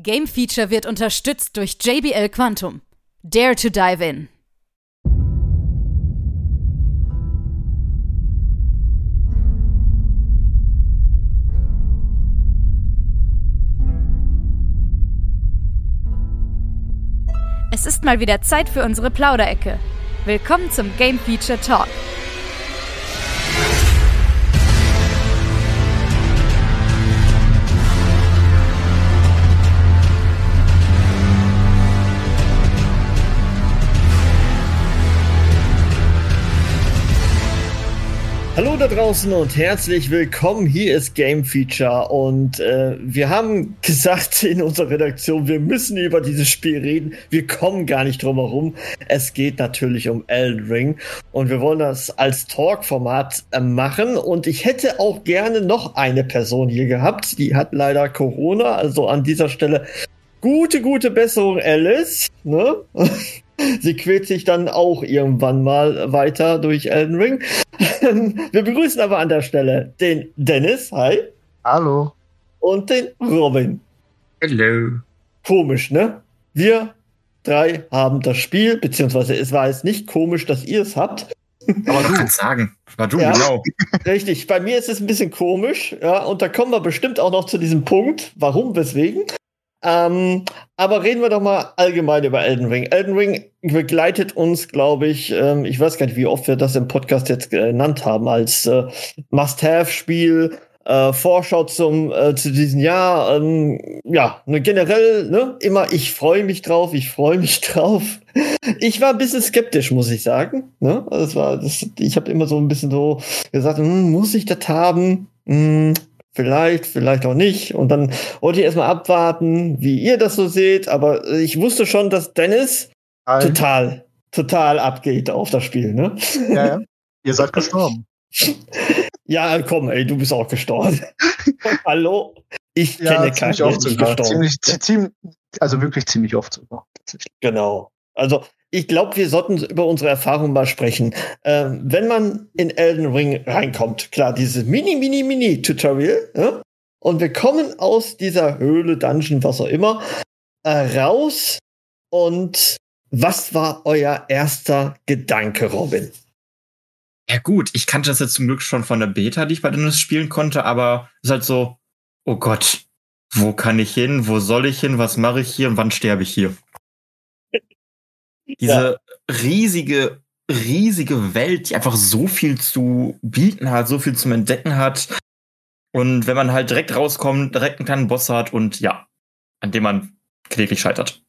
Game Feature wird unterstützt durch JBL Quantum. Dare to dive in. Es ist mal wieder Zeit für unsere Plauderecke. Willkommen zum Game Feature Talk. Hallo da draußen und herzlich willkommen. Hier ist Game Feature und äh, wir haben gesagt in unserer Redaktion, wir müssen über dieses Spiel reden. Wir kommen gar nicht drum herum. Es geht natürlich um Elden Ring und wir wollen das als Talk-Format äh, machen und ich hätte auch gerne noch eine Person hier gehabt. Die hat leider Corona, also an dieser Stelle gute, gute Besserung, Alice. Ne? Sie quält sich dann auch irgendwann mal weiter durch Elden Ring. Wir begrüßen aber an der Stelle den Dennis, hi. Hallo. Und den Robin. Hallo. Komisch, ne? Wir drei haben das Spiel, beziehungsweise es war jetzt nicht komisch, dass ihr es habt. Aber du kannst sagen. War du, Ja. genau. Richtig, bei mir ist es ein bisschen komisch, ja, und da kommen wir bestimmt auch noch zu diesem Punkt, warum, weswegen. Ähm, aber reden wir doch mal allgemein über Elden Ring. Elden Ring begleitet uns, glaube ich, ähm, ich weiß gar nicht, wie oft wir das im Podcast jetzt genannt haben, als äh, Must-Have-Spiel, äh, Vorschau zum, äh, zu diesem Jahr. Ähm, ja, ne, generell, ne, immer, ich freue mich drauf, ich freue mich drauf. Ich war ein bisschen skeptisch, muss ich sagen. Ne? Es war, das, ich habe immer so ein bisschen so gesagt, hm, muss ich das haben? Hm, vielleicht, vielleicht auch nicht. Und dann wollte ich erstmal abwarten, wie ihr das so seht. Aber ich wusste schon, dass Dennis Hi. total, total abgeht auf das Spiel. Ne? Ja, ja. Ihr seid gestorben. Ja, komm, ey, du bist auch gestorben. Hallo? Ich Ja, kenne keinen, der nicht gestorben Ziemlich, ziemlich, also wirklich ziemlich oft sogar. Genau. Also, ich glaube, wir sollten über unsere Erfahrungen mal sprechen. Ähm, wenn man in Elden Ring reinkommt, klar, dieses mini, mini, mini Tutorial, ja? und wir kommen aus dieser Höhle, Dungeon, was auch immer, äh, raus. Und was war euer erster Gedanke, Robin? Ja gut, ich kannte das jetzt zum Glück schon von der Beta, die ich bei Dennis spielen konnte, aber es ist halt so, oh Gott, wo kann ich hin, wo soll ich hin, was mache ich hier und wann sterbe ich hier? Diese riesige, riesige Welt, die einfach so viel zu bieten hat, so viel zum Entdecken hat. Und wenn man halt direkt rauskommt, direkt einen kleinen Boss hat und ja, an dem man kläglich scheitert.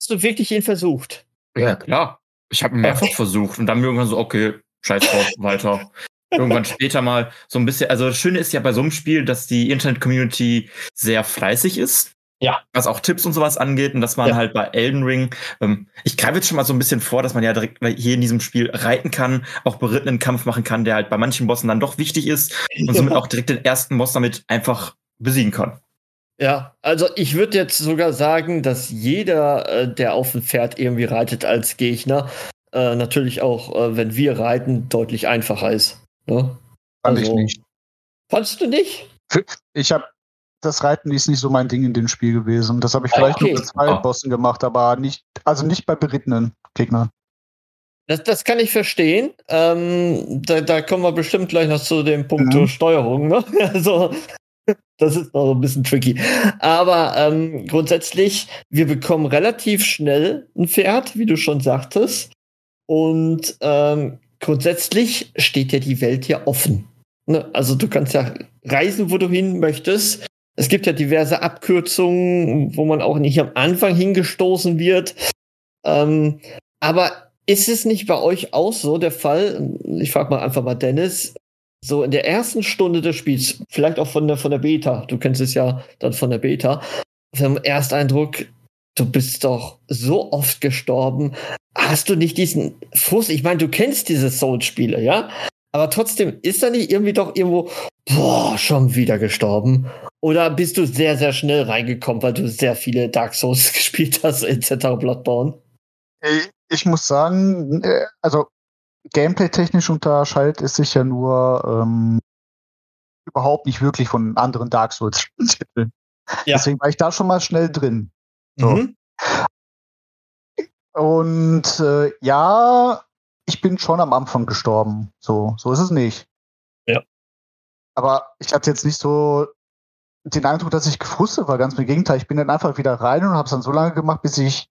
Hast du wirklich ihn versucht? Ja, klar. Ich habe mehrfach versucht und dann irgendwann so, okay, scheiß drauf, weiter. Irgendwann später mal so ein bisschen. Also das Schöne ist ja bei so einem Spiel, dass die Internet-Community sehr fleißig ist. Ja. Was auch Tipps und sowas angeht und dass man Ja. halt bei Elden Ring, ähm, ich greife jetzt schon mal so ein bisschen vor, dass man ja direkt hier in diesem Spiel reiten kann, auch berittenen Kampf machen kann, der halt bei manchen Bossen dann doch wichtig ist und somit auch direkt den ersten Boss damit einfach besiegen kann. Ja, also ich würde jetzt sogar sagen, dass jeder, äh, der auf dem Pferd irgendwie reitet als Gegner, äh, natürlich auch, äh, wenn wir reiten, deutlich einfacher ist. Ne? Fand Also- ich nicht. Fandest du nicht? Ich habe das Reiten ist nicht so mein Ding in dem Spiel gewesen. Das habe ich vielleicht Okay. nur bei zwei Ah. Bossen gemacht, aber nicht, also nicht bei berittenen Gegnern. Das, das kann ich verstehen. Ähm, da, da kommen wir bestimmt gleich noch zu dem Punkt Mhm. Steuerung. Ne? Also, das ist noch ein bisschen tricky. Aber ähm, grundsätzlich, wir bekommen relativ schnell ein Pferd, wie du schon sagtest. Und ähm, grundsätzlich steht ja die Welt ja offen. Ne? Also du kannst ja reisen, wo du hin möchtest. Es gibt ja diverse Abkürzungen, wo man auch nicht am Anfang hingestoßen wird. Ähm, aber ist es nicht bei euch auch so der Fall? Ich frage mal einfach mal Dennis. So in der ersten Stunde des Spiels, vielleicht auch von der, von der Beta, du kennst es ja dann von der Beta, vom Ersteindruck, du bist doch so oft gestorben. Hast du nicht diesen Frust? Ich meine, du kennst diese Souls-Spiele, ja? Aber trotzdem, ist da nicht irgendwie doch irgendwo, boah, schon wieder gestorben? Oder bist du sehr, sehr schnell reingekommen, weil du sehr viele Dark Souls gespielt hast, etc. Bloodborne? Ich muss sagen, äh, also gameplay-technisch unterscheidet es sich ja nur ähm, überhaupt nicht wirklich von anderen Dark Souls-Titeln. Ja. Deswegen war ich da schon mal schnell drin. So. Mhm. Und äh, ja, ich bin schon am Anfang gestorben. So, so ist es nicht. Ja. Aber ich hatte jetzt nicht so den Eindruck, dass ich gefrustet war. Ganz im Gegenteil. Ich bin dann einfach wieder rein und habe es dann so lange gemacht, bis ich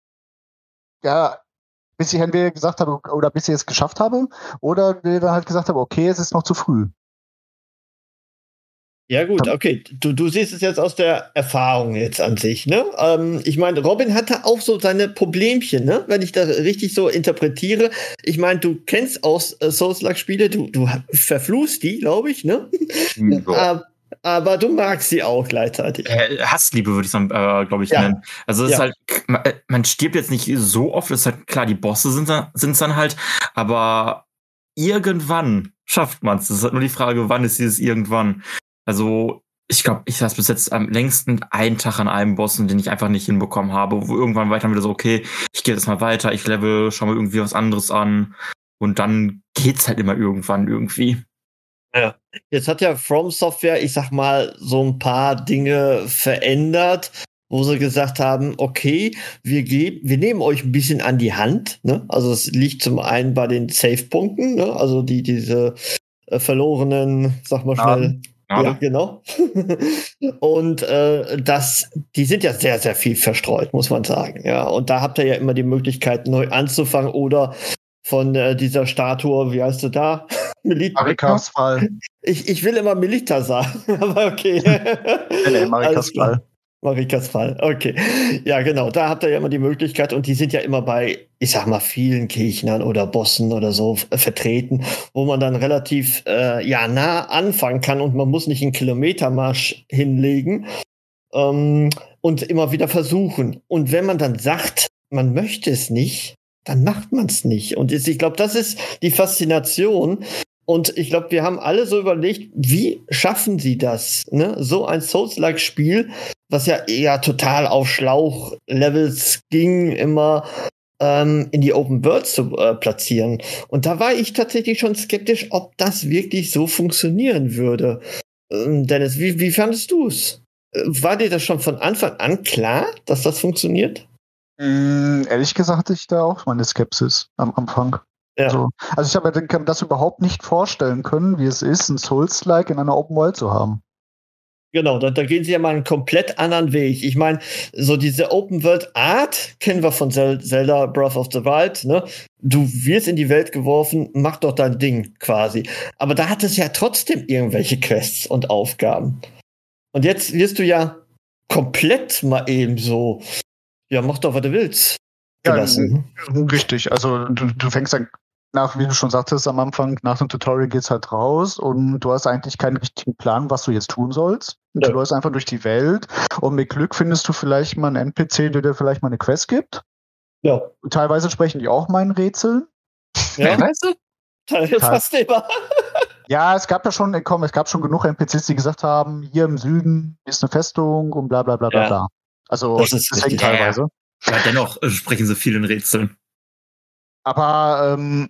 ja, bis ich entweder gesagt habe oder bis ich es geschafft habe oder dann halt gesagt habe, okay, es ist noch zu früh. Ja, gut, okay. Du, du siehst es jetzt aus der Erfahrung jetzt an sich, ne? Ähm, ich meine, Robin hatte auch so seine Problemchen, ne? Wenn ich das richtig so interpretiere. Ich meine, du kennst aus äh, Souls-like-Spiele, du, du verfluchst die, glaube ich, ne? Ja. aber du magst sie auch gleichzeitig. Äh, Hassliebe würde ich es, äh, glaube ich, ja. nennen. Also es ja. ist halt, man, äh, man, stirbt jetzt nicht so oft, es ist halt klar, die Bosse sind es dann halt, aber irgendwann schafft man es. Es ist halt nur die Frage, wann ist dieses irgendwann. Also ich glaube, ich saß bis jetzt am längsten einen Tag an einem Boss, den ich einfach nicht hinbekommen habe, wo irgendwann weiter wieder so, okay, ich gehe jetzt mal weiter, ich level, schau mal irgendwie was anderes an und dann geht's halt immer irgendwann irgendwie. Ja. Jetzt hat ja From Software, ich sag mal, so ein paar Dinge verändert, wo sie gesagt haben, okay, wir geben, wir nehmen euch ein bisschen an die Hand. Ne? Also es liegt zum einen bei den Save-Punkten, ne? also die diese äh, verlorenen, sag mal schnell. Ja ja, genau. und äh, das, die sind ja sehr, sehr viel verstreut, muss man sagen. Ja, und da habt ihr ja immer die Möglichkeit, neu anzufangen oder von äh, dieser Statue, wie heißt du da? Marikas Fall. Ich, ich will immer Melita sagen, aber okay. nee, nee, Marikas Fall. Marikas Fall, okay. Ja, genau, da habt ihr ja immer die Möglichkeit und die sind ja immer bei, ich sag mal, vielen Kirchnern oder Bossen oder so vertreten, wo man dann relativ äh, ja nah anfangen kann und man muss nicht einen Kilometermarsch hinlegen ähm, und immer wieder versuchen. Und wenn man dann sagt, man möchte es nicht, dann macht man es nicht. Und ich glaube, das ist die Faszination, und ich glaube, wir haben alle so überlegt, wie schaffen sie das? Ne? So ein Souls-like-Spiel, was ja eher total auf Schlauch-Levels ging, immer ähm, in die Open World zu äh, platzieren. Und da war ich tatsächlich schon skeptisch, ob das wirklich so funktionieren würde. Ähm, Dennis, wie, wie fandest du es? Äh, war dir das schon von Anfang an klar, dass das funktioniert? Mm, ehrlich gesagt ich da auch meine Skepsis am Anfang. Ja. So. Also ich habe mir das überhaupt nicht vorstellen können, wie es ist, ein Souls-like in einer Open World zu haben. Genau, da, da gehen sie ja mal einen komplett anderen Weg. Ich meine, so diese Open World Art kennen wir von Zelda Breath of the Wild. Ne? Du wirst in die Welt geworfen, mach doch dein Ding quasi. Aber da hat es ja trotzdem irgendwelche Quests und Aufgaben. Und jetzt wirst du ja komplett mal eben so, ja, mach doch, was du willst. Gelassen. Ja, richtig. Also du, du fängst dann nach, wie du schon sagtest am Anfang, nach dem Tutorial geht's halt raus und du hast eigentlich keinen richtigen Plan, was du jetzt tun sollst. Ja. Du läufst einfach durch die Welt und mit Glück findest du vielleicht mal einen NPC, der dir vielleicht mal eine Quest gibt. Ja. Teilweise sprechen die auch meinen Rätseln. Ja, weißt du? Fast immer. Ja, es gab ja schon, komm, es gab schon genug NPCs, die gesagt haben, hier im Süden ist eine Festung und bla bla bla bla bla. Also das ist deswegen teilweise. Ja, dennoch äh, sprechen sie viel in Rätseln. Aber ähm,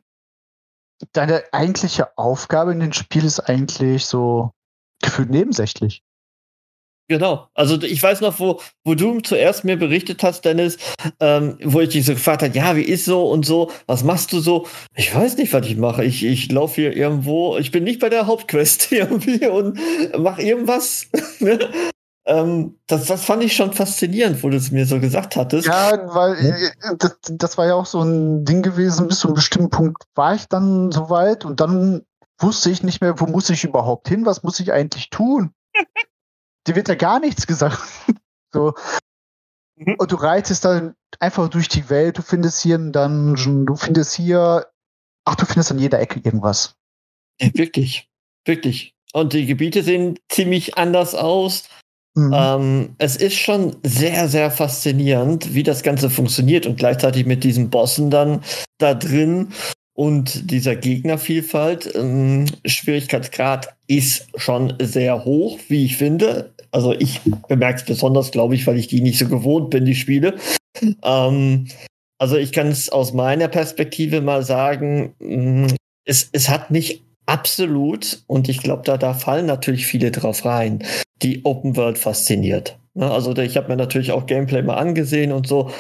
deine eigentliche Aufgabe in dem Spiel ist eigentlich so gefühlt nebensächlich. Genau. Also ich weiß noch, wo, wo du zuerst mir berichtet hast, Dennis, ähm, wo ich dich so gefragt habe, ja, wie ist so und so, was machst du so? Ich weiß nicht, was ich mache. Ich, ich laufe hier irgendwo, ich bin nicht bei der Hauptquest irgendwie und mache irgendwas. Ähm, das, das fand ich schon faszinierend, wo du es mir so gesagt hattest. Ja, weil äh, das, das war ja auch so ein Ding gewesen, bis zu einem bestimmten Punkt war ich dann soweit und dann wusste ich nicht mehr, wo muss ich überhaupt hin, was muss ich eigentlich tun? Dir wird ja gar nichts gesagt. so. Mhm. Und du reitest dann einfach durch die Welt, du findest hier einen Dungeon, du findest hier, ach, du findest an jeder Ecke irgendwas. Ja, wirklich, wirklich. Und die Gebiete sehen ziemlich anders aus. Mhm. Ähm, es ist schon sehr, sehr faszinierend, wie das Ganze funktioniert und gleichzeitig mit diesen Bossen dann da drin und dieser Gegnervielfalt. Ähm, Schwierigkeitsgrad ist schon sehr hoch, wie ich finde. Also ich bemerke es besonders, glaube ich, weil ich die nicht so gewohnt bin, die Spiele. Ähm, also ich kann es aus meiner Perspektive mal sagen, mm, es, es hat mich absolut, und ich glaube, da, da fallen natürlich viele drauf rein, die Open World fasziniert. Ne? Also ich habe mir natürlich auch Gameplay mal angesehen und so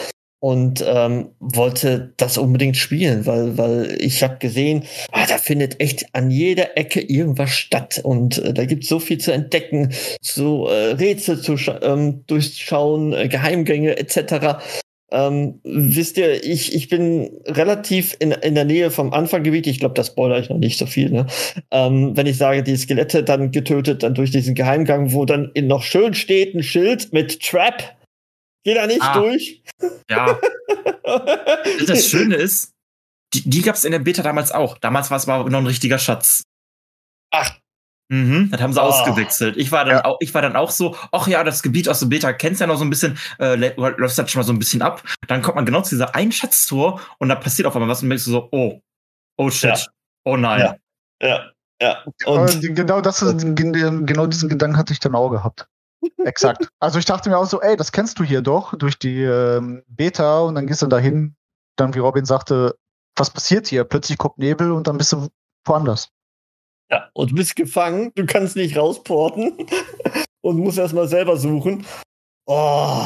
und ähm, wollte das unbedingt spielen, weil, weil ich habe gesehen, ah, da findet echt an jeder Ecke irgendwas statt und äh, da gibt es so viel zu entdecken, so äh, Rätsel zu ähm, durchschauen, äh, Geheimgänge etc. Ähm, wisst ihr, ich, ich bin relativ in, in der Nähe vom Anfanggebiet. Ich glaube, das spoilere ich noch nicht so viel. Ne? Ähm, wenn ich sage, die Skelette dann getötet, dann durch diesen Geheimgang, wo dann in noch schön steht ein Schild mit Trap. Geh da nicht ah, durch. Ja. das Schöne ist, die, die gab es in der Beta damals auch. Damals war es aber noch ein richtiger Schatz. Ach, Mhm, das haben sie oh. ausgewechselt. Ich war dann ja. auch, ich war dann auch so, ach ja, das Gebiet aus dem Beta kennst ja noch so ein bisschen, äh, läuft das schon mal so ein bisschen ab. Dann kommt man genau zu dieser einen Schatztor und da passiert auf einmal was und denkst du so, oh, oh shit, ja. oh nein. Ja, ja. ja. Und genau das genau diesen Gedanken hatte ich dann auch gehabt. Exakt. Also ich dachte mir auch so, ey, das kennst du hier doch durch die ähm, Beta und dann gehst du dahin, dann wie Robin sagte, was passiert hier? Plötzlich kommt Nebel und dann bist du woanders. Ja, und du bist gefangen, du kannst nicht rausporten und musst erstmal selber suchen. Oh.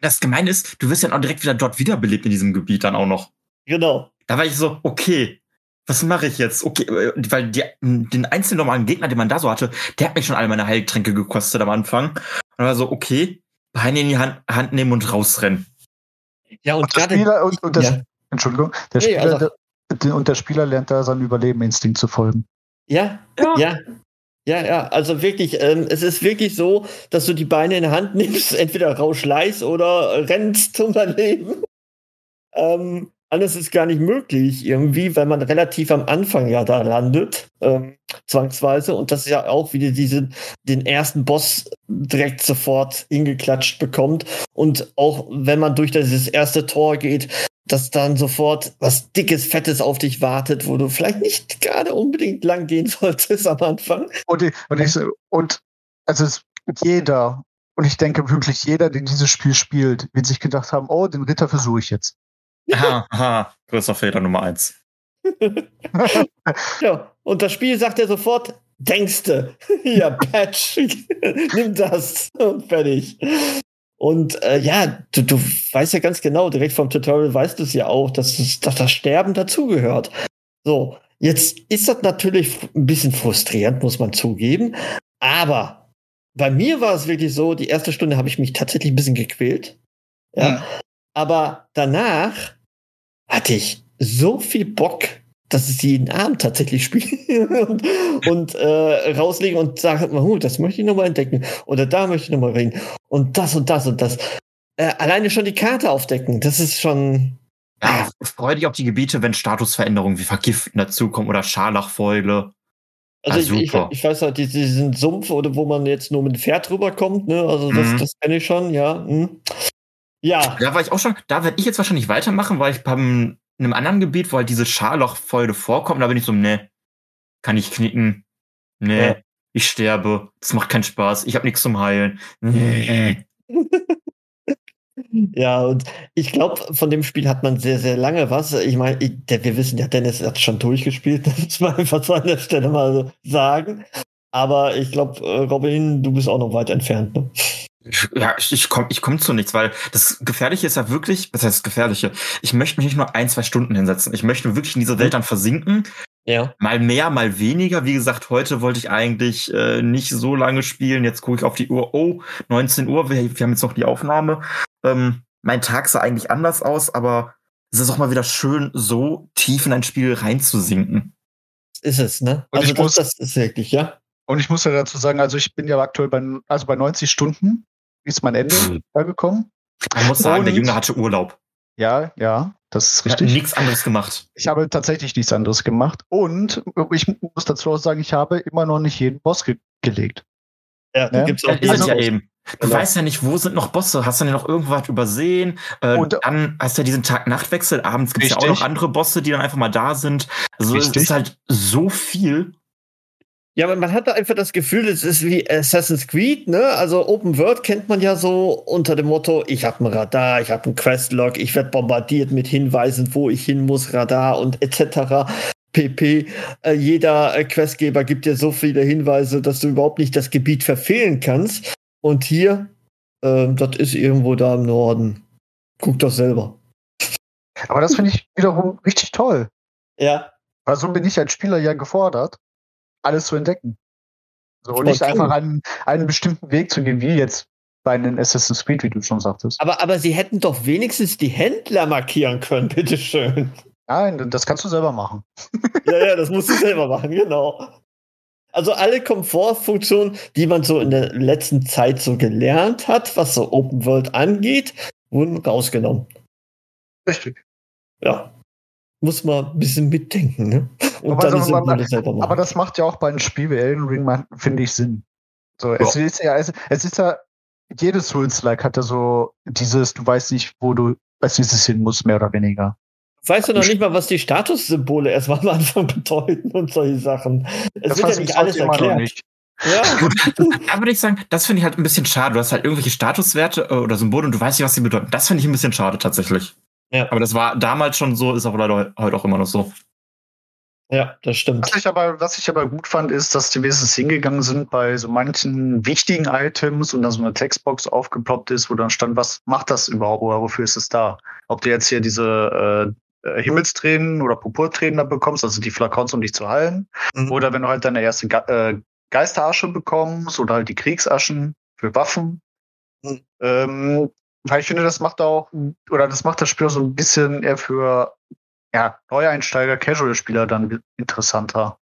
Das Gemeine ist, du wirst ja auch direkt wieder dort wiederbelebt in diesem Gebiet dann auch noch. Genau. Da war ich so, okay, was mache ich jetzt? Okay, äh, weil die, den einzelnen normalen Gegner, den man da so hatte, der hat mich schon alle meine Heiltränke gekostet am Anfang. Und war so, okay, Beine in die Hand, Hand nehmen und rausrennen. Ja, und, und der Spieler, und, und der, ja. Entschuldigung, der Spieler, nee, also, der, und der Spieler lernt da seinem Überlebeninstinkt zu folgen. Ja, ja. ja. Ja, ja, also wirklich, ähm, es ist wirklich so, dass du die Beine in der Hand nimmst, entweder rausschleißt oder rennst um dein Leben. Ähm, alles ist gar nicht möglich irgendwie, weil man relativ am Anfang ja da landet, ähm, zwangsweise. Und das ist ja auch wieder diesen, den ersten Boss direkt sofort hingeklatscht bekommt. Und auch wenn man durch dieses erste Tor geht, dass dann sofort was Dickes, Fettes auf dich wartet, wo du vielleicht nicht gerade unbedingt lang gehen solltest am Anfang. Und, und, ich, und also es, jeder, und ich denke wirklich jeder, der dieses Spiel spielt, wird sich gedacht haben, oh, den Ritter versuche ich jetzt. Aha, aha, größer Fehler Nummer eins. ja, und das Spiel sagt er sofort, denkste, ja, Patch, nimm das und fertig. Und äh, ja, du, du weißt ja ganz genau, direkt vom Tutorial weißt du es ja auch, dass, das, dass das Sterben dazugehört. So, jetzt ist das natürlich ein bisschen frustrierend, muss man zugeben. Aber bei mir war es wirklich so, die erste Stunde habe ich mich tatsächlich ein bisschen gequält. Ja. ja. Aber danach hatte ich so viel Bock, dass ich jeden Abend tatsächlich spiele und, und äh, rauslegen und sage, oh, das möchte ich nochmal entdecken oder da möchte ich nochmal reden und das und das und das. Äh, alleine schon die Karte aufdecken, das ist schon. Ja, freu dich auf die Gebiete, wenn Statusveränderungen wie Vergiften dazukommen oder Scharlachfäule. Also ah, ich, ich, ich, weiß halt, diesen Sumpf, oder wo man jetzt nur mit dem Pferd rüberkommt, ne? Also das, mhm. das kenne ich schon, ja. Hm. Ja. Da war ich auch schon, da werde ich jetzt wahrscheinlich weitermachen, weil ich beim in einem anderen Gebiet, wo halt diese Scharlochfäule vorkommt, da bin ich so, ne, kann ich knicken. Ne, ja. ich sterbe. Das macht keinen Spaß. Ich habe nichts zum Heilen. Nee. Ja, und ich glaube, von dem Spiel hat man sehr, sehr lange was. Ich meine, wir wissen ja, Dennis hat schon durchgespielt, das muss man einfach so an der Stelle mal so sagen. Aber ich glaube, äh, Robin, du bist auch noch weit entfernt. Ne? Ja, ich, ich komme ich komm zu nichts, weil das Gefährliche ist ja wirklich, was heißt das Gefährliche? Ich möchte mich nicht nur ein, zwei Stunden hinsetzen. Ich möchte wirklich in dieser Welt dann versinken. Ja. Mal mehr, mal weniger. Wie gesagt, heute wollte ich eigentlich äh, nicht so lange spielen. Jetzt gucke ich auf die Uhr. Oh, 19 Uhr. Wir, wir haben jetzt noch die Aufnahme. Ähm, mein Tag sah eigentlich anders aus, aber es ist auch mal wieder schön, so tief in ein Spiel reinzusinken. Ist es, ne? Und also das, muss, das ist wirklich, ja. Und ich muss ja dazu sagen, also ich bin ja aktuell bei, also bei 90 Stunden ist mein Ende mhm. gekommen. Man muss sagen, Und, der Junge hatte Urlaub. Ja, ja, das ist richtig. Ich nichts anderes gemacht. Ich habe tatsächlich nichts anderes gemacht. Und ich muss dazu auch sagen, ich habe immer noch nicht jeden Boss ge gelegt. Ja, ja? gibt's auch also, ja eben. Du genau. weißt ja nicht, wo sind noch Bosse? Hast du denn noch irgendwas übersehen? Äh, und dann hast du ja diesen Tag-Nacht-Wechsel. Abends gibt es ja auch noch andere Bosse, die dann einfach mal da sind. Also richtig. es ist halt so viel. Ja, man hat da einfach das Gefühl, es ist wie Assassin's Creed, ne? Also Open World kennt man ja so unter dem Motto, ich habe ein Radar, ich habe ein Questlog, ich werde bombardiert mit Hinweisen, wo ich hin muss, Radar und etc. pp. Äh, jeder äh, Questgeber gibt dir so viele Hinweise, dass du überhaupt nicht das Gebiet verfehlen kannst. Und hier ähm, das ist irgendwo da im Norden. Guck doch selber. Aber das finde ich wiederum richtig toll. Ja. Weil so bin ich als Spieler ja gefordert, alles zu entdecken. So, und nicht einfach einen, einen bestimmten Weg zu gehen, wie jetzt bei den Assassin's Creed, wie du schon sagtest. Aber, aber sie hätten doch wenigstens die Händler markieren können, bitteschön. Nein, das kannst du selber machen. Ja, ja, das musst du selber machen, genau. Also alle Komfortfunktionen, die man so in der letzten Zeit so gelernt hat, was so Open World angeht, wurden rausgenommen. Richtig. Ja. Muss man ein bisschen mitdenken, ne? Und Aber dann so, ist es aber- das. Aber das macht ja auch bei einem Spiel wie Elden Ring, finde ich, Sinn. So, es ist ja, es, es ist ja, jedes Souls-like hat ja so dieses, du weißt nicht, wo du als nächstes hin musst, mehr oder weniger. weißt du noch nicht mal, was die Statussymbole erstmal am Anfang bedeuten und solche Sachen. Es Das wird ja weiß ich nicht alles erklärt. nicht. Ja. Da würde ich sagen, das finde ich halt ein bisschen schade. Du hast halt irgendwelche Statuswerte äh, oder Symbole und du weißt nicht, was sie bedeuten. Das finde ich ein bisschen schade tatsächlich. Ja. Aber das war damals schon so, ist auch leider heute auch immer noch so. ja, das stimmt. Was ich, aber, was ich aber gut fand, ist, dass die wenigstens hingegangen sind bei so manchen wichtigen Items und dann so eine Textbox aufgeploppt ist, wo dann stand, was macht das überhaupt oder wofür ist es da? Ob du jetzt hier diese äh, äh, Himmelstränen oder Purpurtränen da bekommst, also die Flakons, um dich zu heilen, Mhm. oder wenn du halt deine erste Ge äh, Geisterasche bekommst oder halt die Kriegsaschen für Waffen. Mhm. Ähm, weil ich finde, das macht auch, oder das macht das Spiel so ein bisschen eher für ja, Neueinsteiger, Casual-Spieler dann interessanter.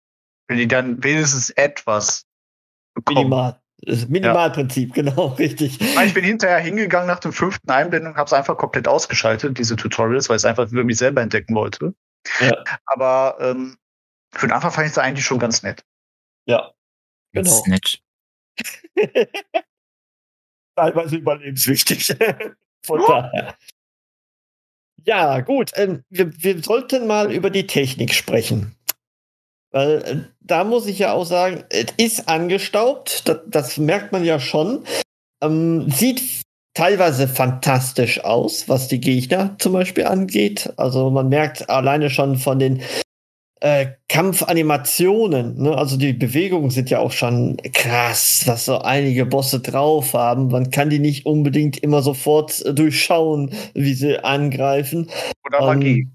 Wenn die dann wenigstens etwas bekommen. Minimal. Das Minimalprinzip, genau, richtig. Ich bin hinterher hingegangen nach dem fünften Einblendung, habe es einfach komplett ausgeschaltet, diese Tutorials, weil ich es einfach für mich selber entdecken wollte. Ja. Aber ähm, für den Anfang fand ich es eigentlich schon ganz nett. Ja. Das Genau. ist nett. Teilweise überlebenswichtig. Von Ja. daher. Ja, gut. Ähm, wir, wir sollten mal über die Technik sprechen. Weil äh, da muss ich ja auch sagen, es ist angestaubt. Das, das merkt man ja schon. Ähm, sieht teilweise fantastisch aus, was die Gegner zum Beispiel angeht. Also man merkt alleine schon von den äh, Kampfanimationen, ne? also die Bewegungen sind ja auch schon krass, was so einige Bosse drauf haben. Man kann die nicht unbedingt immer sofort äh, durchschauen, wie sie angreifen. Oder Magie. Ähm,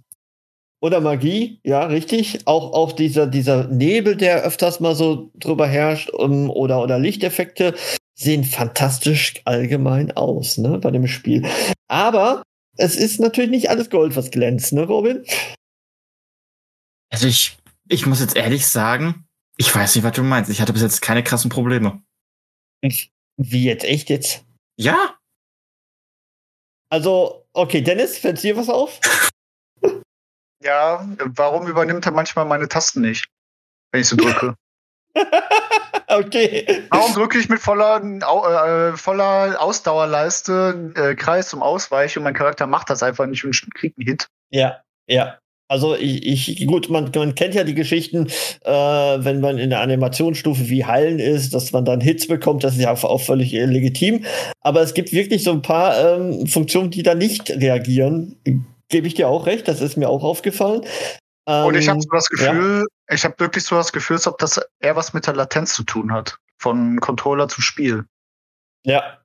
oder Magie, ja, richtig. Auch, auch dieser, dieser Nebel, der öfters mal so drüber herrscht, um, oder, oder Lichteffekte sehen fantastisch allgemein aus, ne, bei dem Spiel. Aber es ist natürlich nicht alles Gold, was glänzt, ne, Robin? Also ich, ich muss jetzt ehrlich sagen, ich weiß nicht, was du meinst. Ich hatte bis jetzt keine krassen Probleme. Wie jetzt, echt jetzt? Ja, Also, okay, Dennis, fällt dir was auf? Ja, warum übernimmt er manchmal meine Tasten nicht, wenn ich sie drücke? okay. Warum drücke ich mit voller, äh, voller Ausdauerleiste äh, Kreis zum Ausweichen und mein Charakter macht das einfach nicht und kriegt einen Hit? Ja, ja. Also ich, ich gut, man, man kennt ja die Geschichten, äh, wenn man in der Animationsstufe wie Heilen ist, dass man dann Hits bekommt, das ist ja auch, völlig äh, legitim. Aber es gibt wirklich so ein paar ähm, Funktionen, die da nicht reagieren. Gebe ich dir auch recht, das ist mir auch aufgefallen. Ähm, Und ich habe so das Gefühl, ich habe wirklich so das Gefühl, als ob das eher was mit der Latenz zu tun hat. Von Controller zu Spiel. Ja,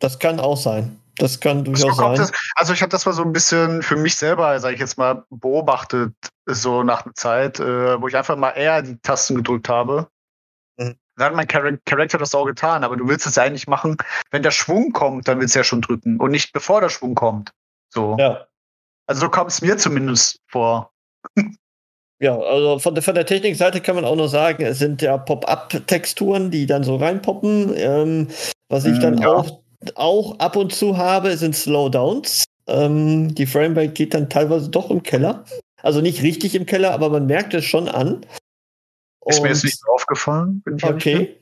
das kann auch sein. Das kann durchaus sein. das, also ich habe das mal so ein bisschen für mich selber, sage ich jetzt mal, beobachtet, so nach einer Zeit, äh, wo ich einfach mal eher die Tasten gedrückt habe. Mhm. Dann hat mein Char Charakter das auch getan, aber du willst es ja eigentlich machen, wenn der Schwung kommt, dann willst du ja schon drücken und nicht bevor der Schwung kommt. So. Ja. Also so kommt es mir zumindest vor. Ja, also von der, von der Technikseite kann man auch nur sagen, es sind ja Pop-up-Texturen, die dann so reinpoppen. Ähm, was ich Mm, dann ja. auch, auch ab und zu habe, sind Slowdowns. Ähm, die Framerate geht dann teilweise doch im Keller. Also nicht richtig im Keller, aber man merkt es schon an. Ist mir Und- jetzt nicht aufgefallen. Okay,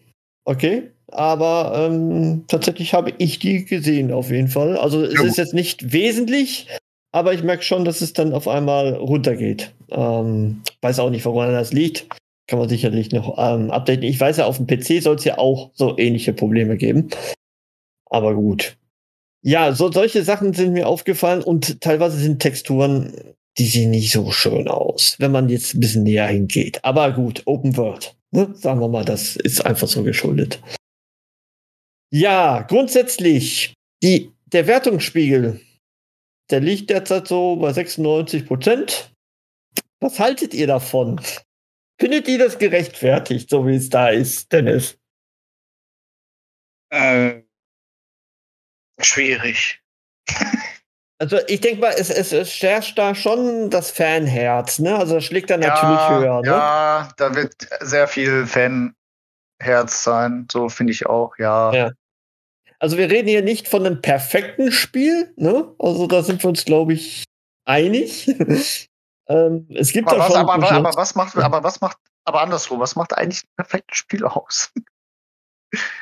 okay. Aber ähm, tatsächlich habe ich die gesehen, auf jeden Fall. Also es gut. ist jetzt nicht wesentlich, aber ich merke schon, dass es dann auf einmal runtergeht. Ähm, weiß auch nicht, woran das liegt. Kann man sicherlich noch ähm, updaten. Ich weiß ja, auf dem PC soll es ja auch so ähnliche Probleme geben. Aber gut. Ja, so solche Sachen sind mir aufgefallen und teilweise sind Texturen, die sehen nicht so schön aus, wenn man jetzt ein bisschen näher hingeht. Aber gut, Open World. Ne? Sagen wir mal, das ist einfach so geschuldet. Ja, grundsätzlich Die, der Wertungsspiegel, der liegt derzeit so bei 96 Prozent. Was haltet ihr davon? Findet ihr das gerechtfertigt, so wie es da ist, Dennis? Äh, schwierig. Also ich denke mal, es, es, es herrscht da schon das Fanherz, ne? Also das schlägt dann natürlich ja, höher, ne? Ja, da wird sehr viel Fanherz sein, so finde ich auch, ja. Ja. Also wir reden hier nicht von einem perfekten Spiel, ne? Also da sind wir uns, glaube ich, einig. ähm, es gibt aber, was, schon. aber, aber, aber was macht, aber was macht, aber andersrum, was macht eigentlich ein perfektes Spiel aus?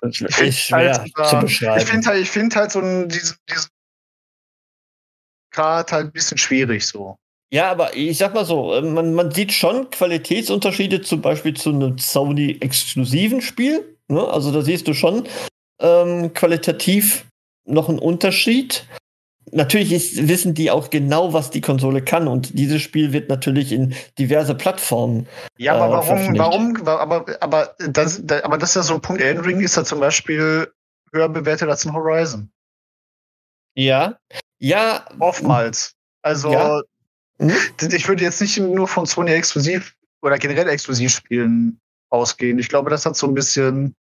Ich find schwer halt, zu äh, beschreiben. Ich finde halt, ich finde halt so ein, diesen, diesen Grad halt ein bisschen schwierig so. Ja, aber ich sag mal so, äh, man, man sieht schon Qualitätsunterschiede zum Beispiel zu einem Sony-exklusiven Spiel. Ne? Also da siehst du schon ähm, qualitativ noch einen Unterschied. Natürlich ist, wissen die auch genau, was die Konsole kann und dieses Spiel wird natürlich in diverse Plattformen. Ja, Äh, aber warum, veröffentlicht. warum, wa- aber, aber, das, da, aber das ist ja so ein Punkt. Elden Ring ist ja zum Beispiel höher bewertet als ein Horizon. Ja. Ja. Oftmals. Also, Ja. Hm? ich würde jetzt nicht nur von Sony exklusiv oder generell Exklusivspielen ausgehen. Ich glaube, das hat so ein bisschen,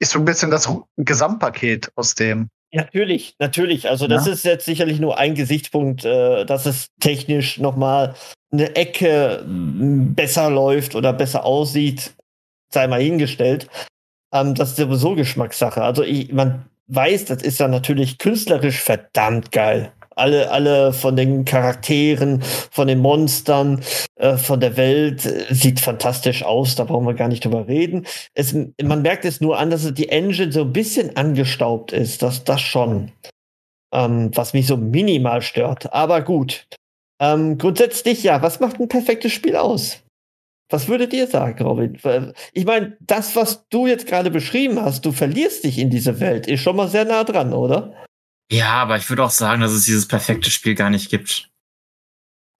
ist so ein bisschen das Gesamtpaket aus dem. Natürlich, natürlich. Also das Ja. ist jetzt sicherlich nur ein Gesichtspunkt, äh, dass es technisch noch mal eine Ecke m, besser läuft oder besser aussieht, sei mal hingestellt. Ähm, das ist sowieso Geschmackssache. Also ich, man weiß, das ist ja natürlich künstlerisch verdammt geil. Alle, alle von den Charakteren, von den Monstern, äh, von der Welt äh, sieht fantastisch aus. Da brauchen wir gar nicht drüber reden. Es, man merkt es nur an, dass die Engine so ein bisschen angestaubt ist. Das, das schon. Ähm, was mich so minimal stört. Aber gut. Ähm, grundsätzlich ja, was macht ein perfektes Spiel aus? Was würdet ihr sagen, Robin? Ich meine, das, was du jetzt gerade beschrieben hast, du verlierst dich in diese Welt, ist schon mal sehr nah dran, oder? Ja, aber ich würde auch sagen, dass es dieses perfekte Spiel gar nicht gibt.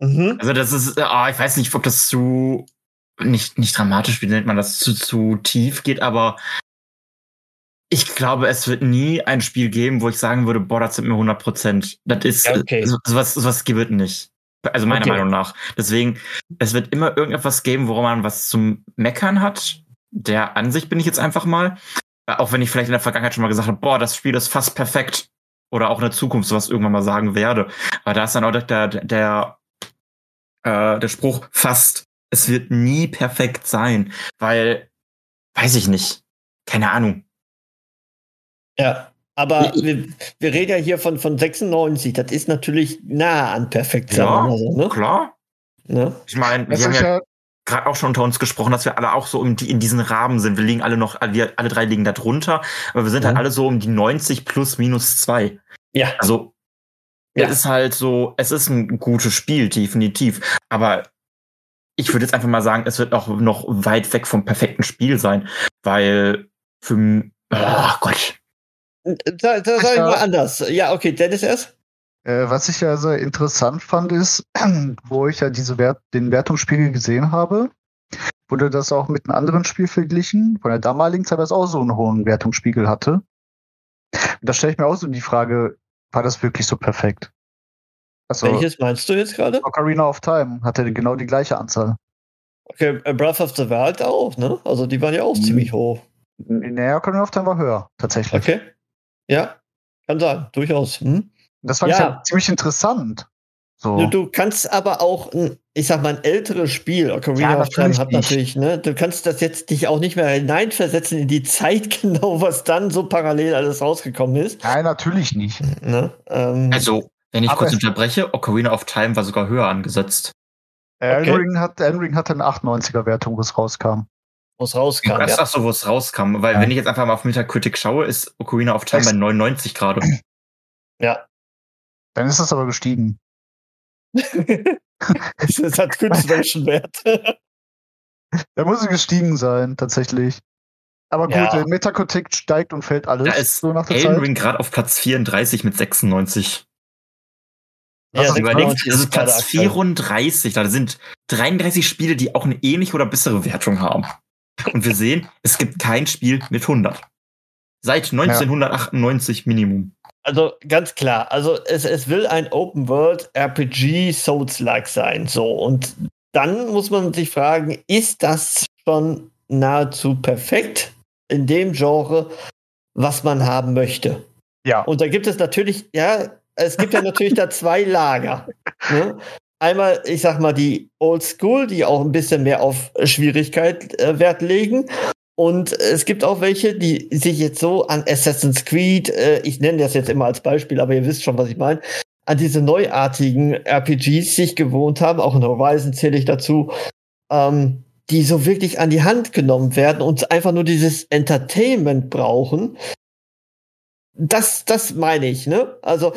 Mhm. Also das ist, ah, ich weiß nicht, ob das zu nicht nicht dramatisch, wie nennt man das, zu zu tief geht, aber ich glaube, es wird nie ein Spiel geben, wo ich sagen würde, boah, das sind mir 100 Prozent. Das ist okay. so, sowas, sowas gibt es nicht. Also meiner Okay. Meinung nach. Deswegen, es wird immer irgendetwas geben, woran man was zum Meckern hat. Der Ansicht bin ich jetzt einfach mal. Auch wenn ich vielleicht in der Vergangenheit schon mal gesagt habe, boah, das Spiel ist fast perfekt. Oder auch in der Zukunft sowas irgendwann mal sagen werde. Aber da ist dann auch der, der, der, äh, der Spruch fast, es wird nie perfekt sein. Weil, weiß ich nicht. Keine Ahnung. Ja. Aber Ich- wir, wir reden ja hier von, von 96. Das ist natürlich nah an perfekt, sagen Ja, so, ne? Klar. ne? Ich meine, wir haben ja ja, gerade auch schon unter uns gesprochen, dass wir alle auch so um die, in diesen Rahmen sind. Wir liegen alle noch, wir alle drei liegen da drunter, aber wir sind halt Mhm. alle so um die 90 plus minus zwei. Ja. Also, Ja. es ist halt so, es ist ein gutes Spiel, definitiv. Aber ich würde jetzt einfach mal sagen, es wird auch noch weit weg vom perfekten Spiel sein, weil für, oh Gott. Da, da sag ich mal anders. Ja, okay, Dennis erst. Äh, was ich ja sehr interessant fand, ist, wo ich ja diese Wert, den Wertungsspiegel gesehen habe, wurde das auch mit einem anderen Spiel verglichen, von der damaligen Zeit, was auch so einen hohen Wertungsspiegel hatte. Und da stelle ich mir auch so die Frage, war das wirklich so perfekt? Also, Welches meinst du jetzt gerade? Ocarina of Time hatte genau die gleiche Anzahl. Okay, äh, Breath of the Wild auch, ne? Also die waren ja auch Mhm. ziemlich hoch. Nee, Ocarina of Time war höher, tatsächlich. Okay. Ja, kann sein, durchaus. Hm? Das fand ich Ja. ja ziemlich interessant. So. Du, kannst aber auch, ein, ich sag mal, ein älteres Spiel, Ocarina Ja, of Time hat natürlich, ne? Du kannst das jetzt dich auch nicht mehr hineinversetzen in die Zeit genau, was dann so parallel alles rausgekommen ist. Nein, natürlich nicht. Ne? Ähm, Also, wenn ich kurz unterbreche, Ocarina of Time war sogar höher angesetzt. Elden Okay. Ring hat, Elden Ring hatte eine 98er Wertung, wo es rauskam. wo es rauskam. Ja. ach so, wo es rauskam. Weil Ja. wenn ich jetzt einfach mal auf Metacritic schaue, ist Ocarina of Time Echt? bei 99 gerade. ja. Dann ist es aber gestiegen. es es hat künstlerischen Wert. Da muss es gestiegen sein, tatsächlich. Aber gut, Ja. der Metacritic steigt und fällt alles Da ist so nach der Elden Zeit. Ring gerade auf Platz 34 mit 96. ja, Also Überlegt, 96 das ist Platz aktuell. 34. Da sind 33 Spiele, die auch eine ähnliche oder bessere Wertung haben. Und wir sehen, es gibt kein Spiel mit 100. Seit 1998 Minimum. Also ganz klar, also es, es will ein Open World RPG Souls-like sein. So, und dann muss man sich fragen, ist das schon nahezu perfekt in dem Genre, was man haben möchte? Ja. Und da gibt es natürlich, ja, es gibt ja natürlich da zwei Lager. Ne? Einmal, ich sag mal, die Old School, die auch ein bisschen mehr auf Schwierigkeit äh, Wert legen. Und es gibt auch welche, die sich jetzt so an Assassin's Creed, äh, ich nenne das jetzt immer als Beispiel, aber ihr wisst schon, was ich meine, an diese neuartigen RPGs sich gewohnt haben, auch in Horizon zähle ich dazu, ähm, die so wirklich an die Hand genommen werden und einfach nur dieses Entertainment brauchen. Das, das meine ich, ne? Also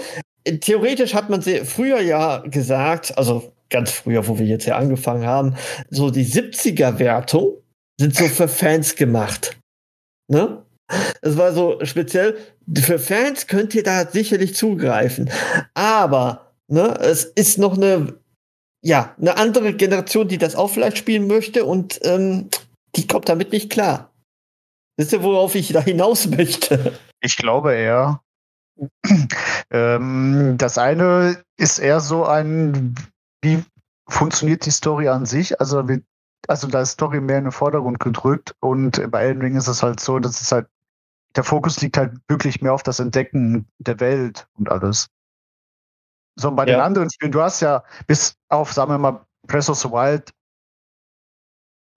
theoretisch hat man sie früher ja gesagt, also ganz früher, wo wir jetzt ja angefangen haben, so die 70er-Wertung sind so für Fans gemacht. Ne? Es war so speziell, für Fans könnt ihr da sicherlich zugreifen. Aber ne, es ist noch eine, ja, eine andere Generation, die das auch vielleicht spielen möchte und ähm, die kommt damit nicht klar. Wisst ihr, worauf ich da hinaus möchte? Ich glaube eher. ähm, das eine ist eher so ein, wie funktioniert die Story an sich? Also, wie, also da ist Story mehr in den Vordergrund gedrückt und bei Elden Ring ist es halt so, dass es halt, der Fokus liegt halt wirklich mehr auf das Entdecken der Welt und alles. So, und bei ja. den anderen Spielen, du hast ja bis auf, sagen wir mal, Breath of the Wild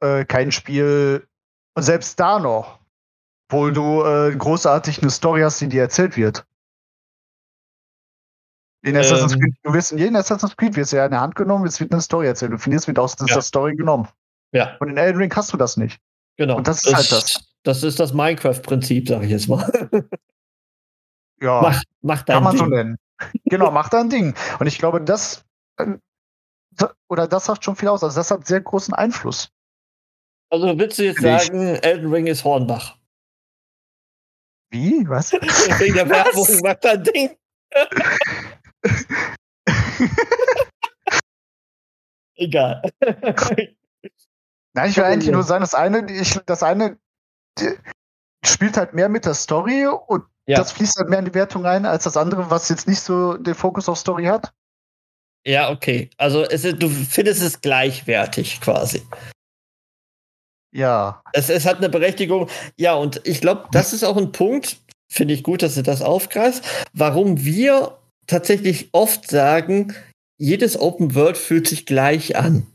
äh, kein Spiel, und selbst da noch, wo du äh, großartig eine Story hast, die dir erzählt wird. In Assassin's ähm, Creed, du wirst in jedem Assassin's Creed wirst ja in der Hand genommen, es wird eine Story erzählt. Du findest wird aus dieser ja. Story genommen. Ja. Und in Elden Ring hast du das nicht. Genau. Und das ist halt das. Das ist das Minecraft-Prinzip, sag ich jetzt mal. ja. Mach, mach dein Kann man Ding. so nennen. genau, mach dein Ding. Und ich glaube, das äh, oder das sagt schon viel aus. Also das hat sehr großen Einfluss. Also willst du jetzt sagen, Elden Ring ist Hornbach? Wie? Was? Wegen der Werbung, mach dein Ding. Egal. Nein, ich will eigentlich nur sagen, das eine, ich, das eine spielt halt mehr mit der Story und ja. das fließt halt mehr in die Wertung ein als das andere, was jetzt nicht so den Fokus auf Story hat. Ja, okay. Also es du findest es gleichwertig quasi. Ja. Es, es hat eine Berechtigung. Ja, und ich glaube, das ist auch ein Punkt, finde ich gut, dass du das aufgreifst, warum wir tatsächlich oft sagen, jedes Open World fühlt sich gleich an.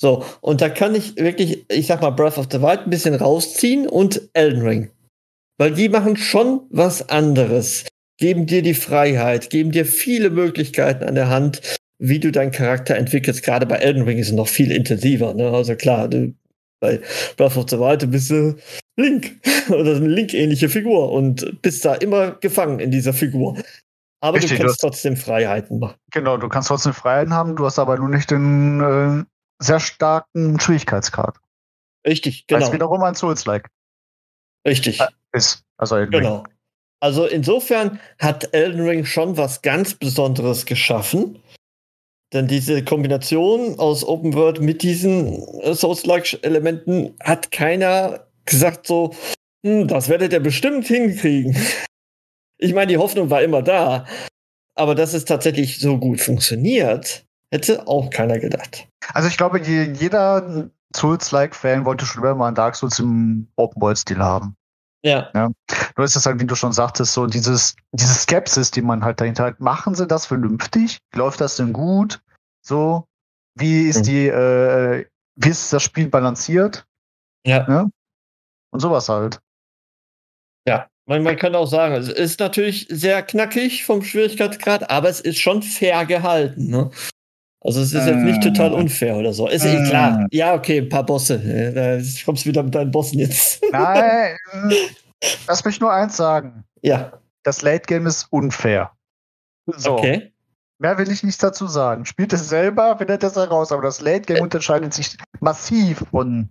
So, und da kann ich wirklich, ich sag mal, Breath of the Wild ein bisschen rausziehen und Elden Ring. Weil die machen schon was anderes. Geben dir die Freiheit, geben dir viele Möglichkeiten an der Hand, wie du deinen Charakter entwickelst. Gerade bei Elden Ring ist es noch viel intensiver. Ne? Also klar, du, bei Breath of the Wild, du bist äh, Link oder eine Link-ähnliche Figur und bist da immer gefangen in dieser Figur. Aber Richtig, du kannst du hast, trotzdem Freiheiten machen. Genau, du kannst trotzdem Freiheiten haben, du hast aber nur nicht den äh, sehr starken Schwierigkeitsgrad. Richtig, genau. Das ist wiederum ein Souls-like. Richtig. Ist, also Elden Ring. Genau. Also insofern hat Elden Ring schon was ganz Besonderes geschaffen. Denn diese Kombination aus Open World mit diesen äh, Souls-like-Elementen hat keiner gesagt so, hm, das werdet ihr bestimmt hinkriegen. Ich meine, die Hoffnung war immer da. Aber dass es tatsächlich so gut funktioniert, hätte auch keiner gedacht. Also ich glaube, jeder Souls-like-Fan wollte schon immer mal einen Dark Souls im Open-World-Stil haben. Ja. ja. Nur ist es halt, wie du schon sagtest, so dieses, diese Skepsis, die man halt dahinter hat. Machen sie das vernünftig? Läuft das denn gut? So, wie ist mhm. die, äh, wie ist das Spiel balanciert? Ja. ja? Und sowas halt. Ja. Man, man kann auch sagen, es ist natürlich sehr knackig vom Schwierigkeitsgrad, aber es ist schon fair gehalten. Ne? Also es ist jetzt nicht total mm. unfair oder so. Ist äh, klar. Ja, okay, ein paar Bosse. Da kommst du wieder mit deinen Bossen jetzt. Nein. Lass mich nur eins sagen. Ja. Das Late Game ist unfair. So. Okay. Mehr will ich nicht dazu sagen. Spielt es selber, findet es heraus, aber das Late Game unterscheidet sich massiv von.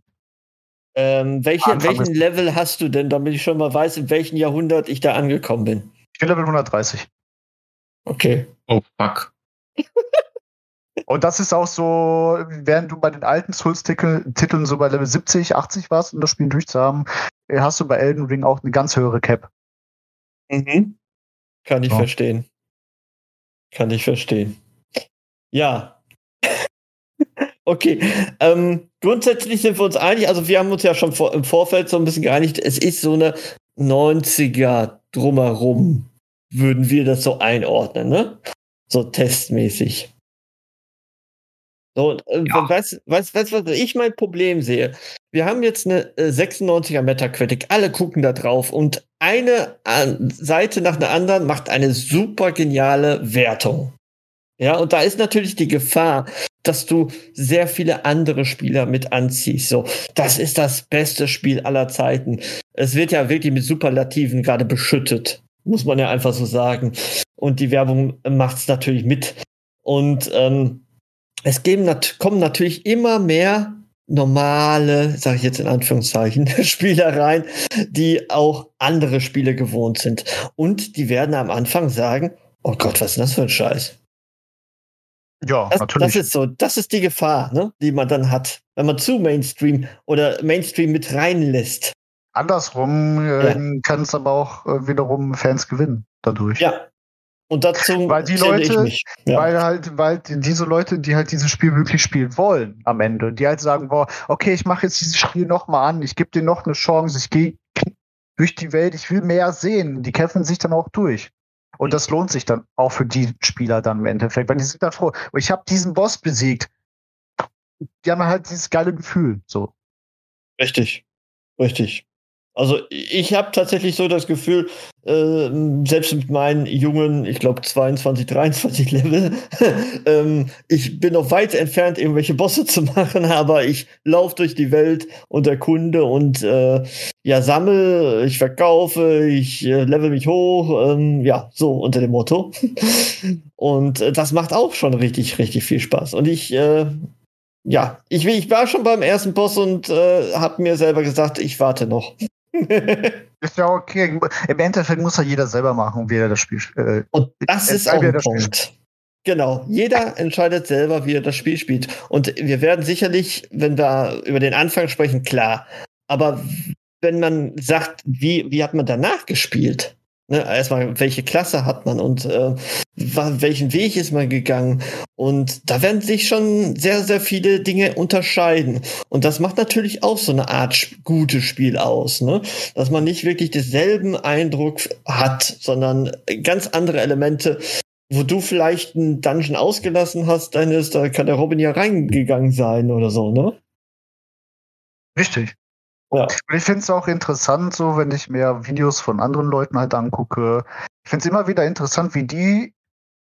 Ähm, welche, welchen Level hast du denn, damit ich schon mal weiß, in welchem Jahrhundert ich da angekommen bin? Ich bin Level 130. Okay. Oh, fuck. Und das ist auch so, während du bei den alten Souls-Titeln so bei Level 70, 80 warst, um das Spiel durchzuhaben, hast du bei Elden Ring auch eine ganz höhere Cap. Mhm. Kann ich Ja. verstehen. Kann ich verstehen. Ja. okay. Ähm, grundsätzlich sind wir uns einig, also wir haben uns ja schon vor, im Vorfeld so ein bisschen geeinigt, es ist so eine 90er drumherum, würden wir das so einordnen, ne? So testmäßig. So, äh, Ja. weißt, weißt, weißt, was ich mein Problem sehe? Wir haben jetzt eine äh, 96er Metacritic, alle gucken da drauf und eine äh, Seite nach der anderen macht eine super geniale Wertung. Ja, und da ist natürlich die Gefahr, dass du sehr viele andere Spieler mit anziehst. So, das ist das beste Spiel aller Zeiten. Es wird ja wirklich mit Superlativen gerade beschüttet, muss man ja einfach so sagen. Und die Werbung macht es natürlich mit. Und ähm, es nat kommen natürlich immer mehr normale, sage ich jetzt in Anführungszeichen, Spieler rein, die auch andere Spiele gewohnt sind. Und die werden am Anfang sagen, oh Gott, was ist denn das für ein Scheiß? Ja, Das, natürlich. das ist so, das ist die Gefahr, ne, die man dann hat, wenn man zu Mainstream oder Mainstream mit reinlässt. Andersrum äh, kann es aber auch äh, wiederum Fans gewinnen dadurch. Ja. Und dazu Weil die Leute-. Ja. Weil halt, weil die- diese Leute, die halt dieses Spiel wirklich spielen wollen am Ende, die halt sagen, boah, okay, ich mache jetzt dieses Spiel nochmal an, ich gebe dir noch eine Chance, ich gehe durch die Welt, ich will mehr sehen. Die kämpfen sich dann auch durch. Und das lohnt sich dann auch für die Spieler dann im Endeffekt, weil die sind dann froh. "Oh, Ich habe diesen Boss besiegt. Die haben halt dieses geile Gefühl. So. Richtig. Richtig. Also ich habe tatsächlich so das Gefühl, äh, selbst mit meinen jungen, ich glaube 22, 23 Level, ähm, ich bin noch weit entfernt, irgendwelche Bosse zu machen, aber ich laufe durch die Welt und erkunde und äh, ja, sammle, ich verkaufe, ich äh, level mich hoch, ähm, ja, so unter dem Motto. und äh, das macht auch schon richtig, richtig viel Spaß. Und ich äh, ja, ich, ich war schon beim ersten Boss und äh, habe mir selber gesagt, ich warte noch. Ist ja okay. Im Endeffekt muss ja jeder selber machen, wie er das Spiel äh, und das ist auch ein. Punkt. Genau, jeder entscheidet selber, wie er das Spiel spielt. Und wir werden sicherlich, wenn wir über den Anfang sprechen, klar. Aber wenn man sagt, wie, wie hat man danach gespielt? Ne, erstmal, welche Klasse hat man und äh, welchen Weg ist man gegangen? Und da werden sich schon sehr, sehr viele Dinge unterscheiden. Und das macht natürlich auch so eine Art sp- gutes Spiel aus, ne? Dass man nicht wirklich denselben Eindruck hat, sondern ganz andere Elemente, wo du vielleicht einen Dungeon ausgelassen hast, dann ist, da kann der Robin ja reingegangen sein oder so, ne? Richtig. Ja. Und ich finde es auch interessant, so wenn ich mir Videos von anderen Leuten halt angucke. Ich finde es immer wieder interessant, wie die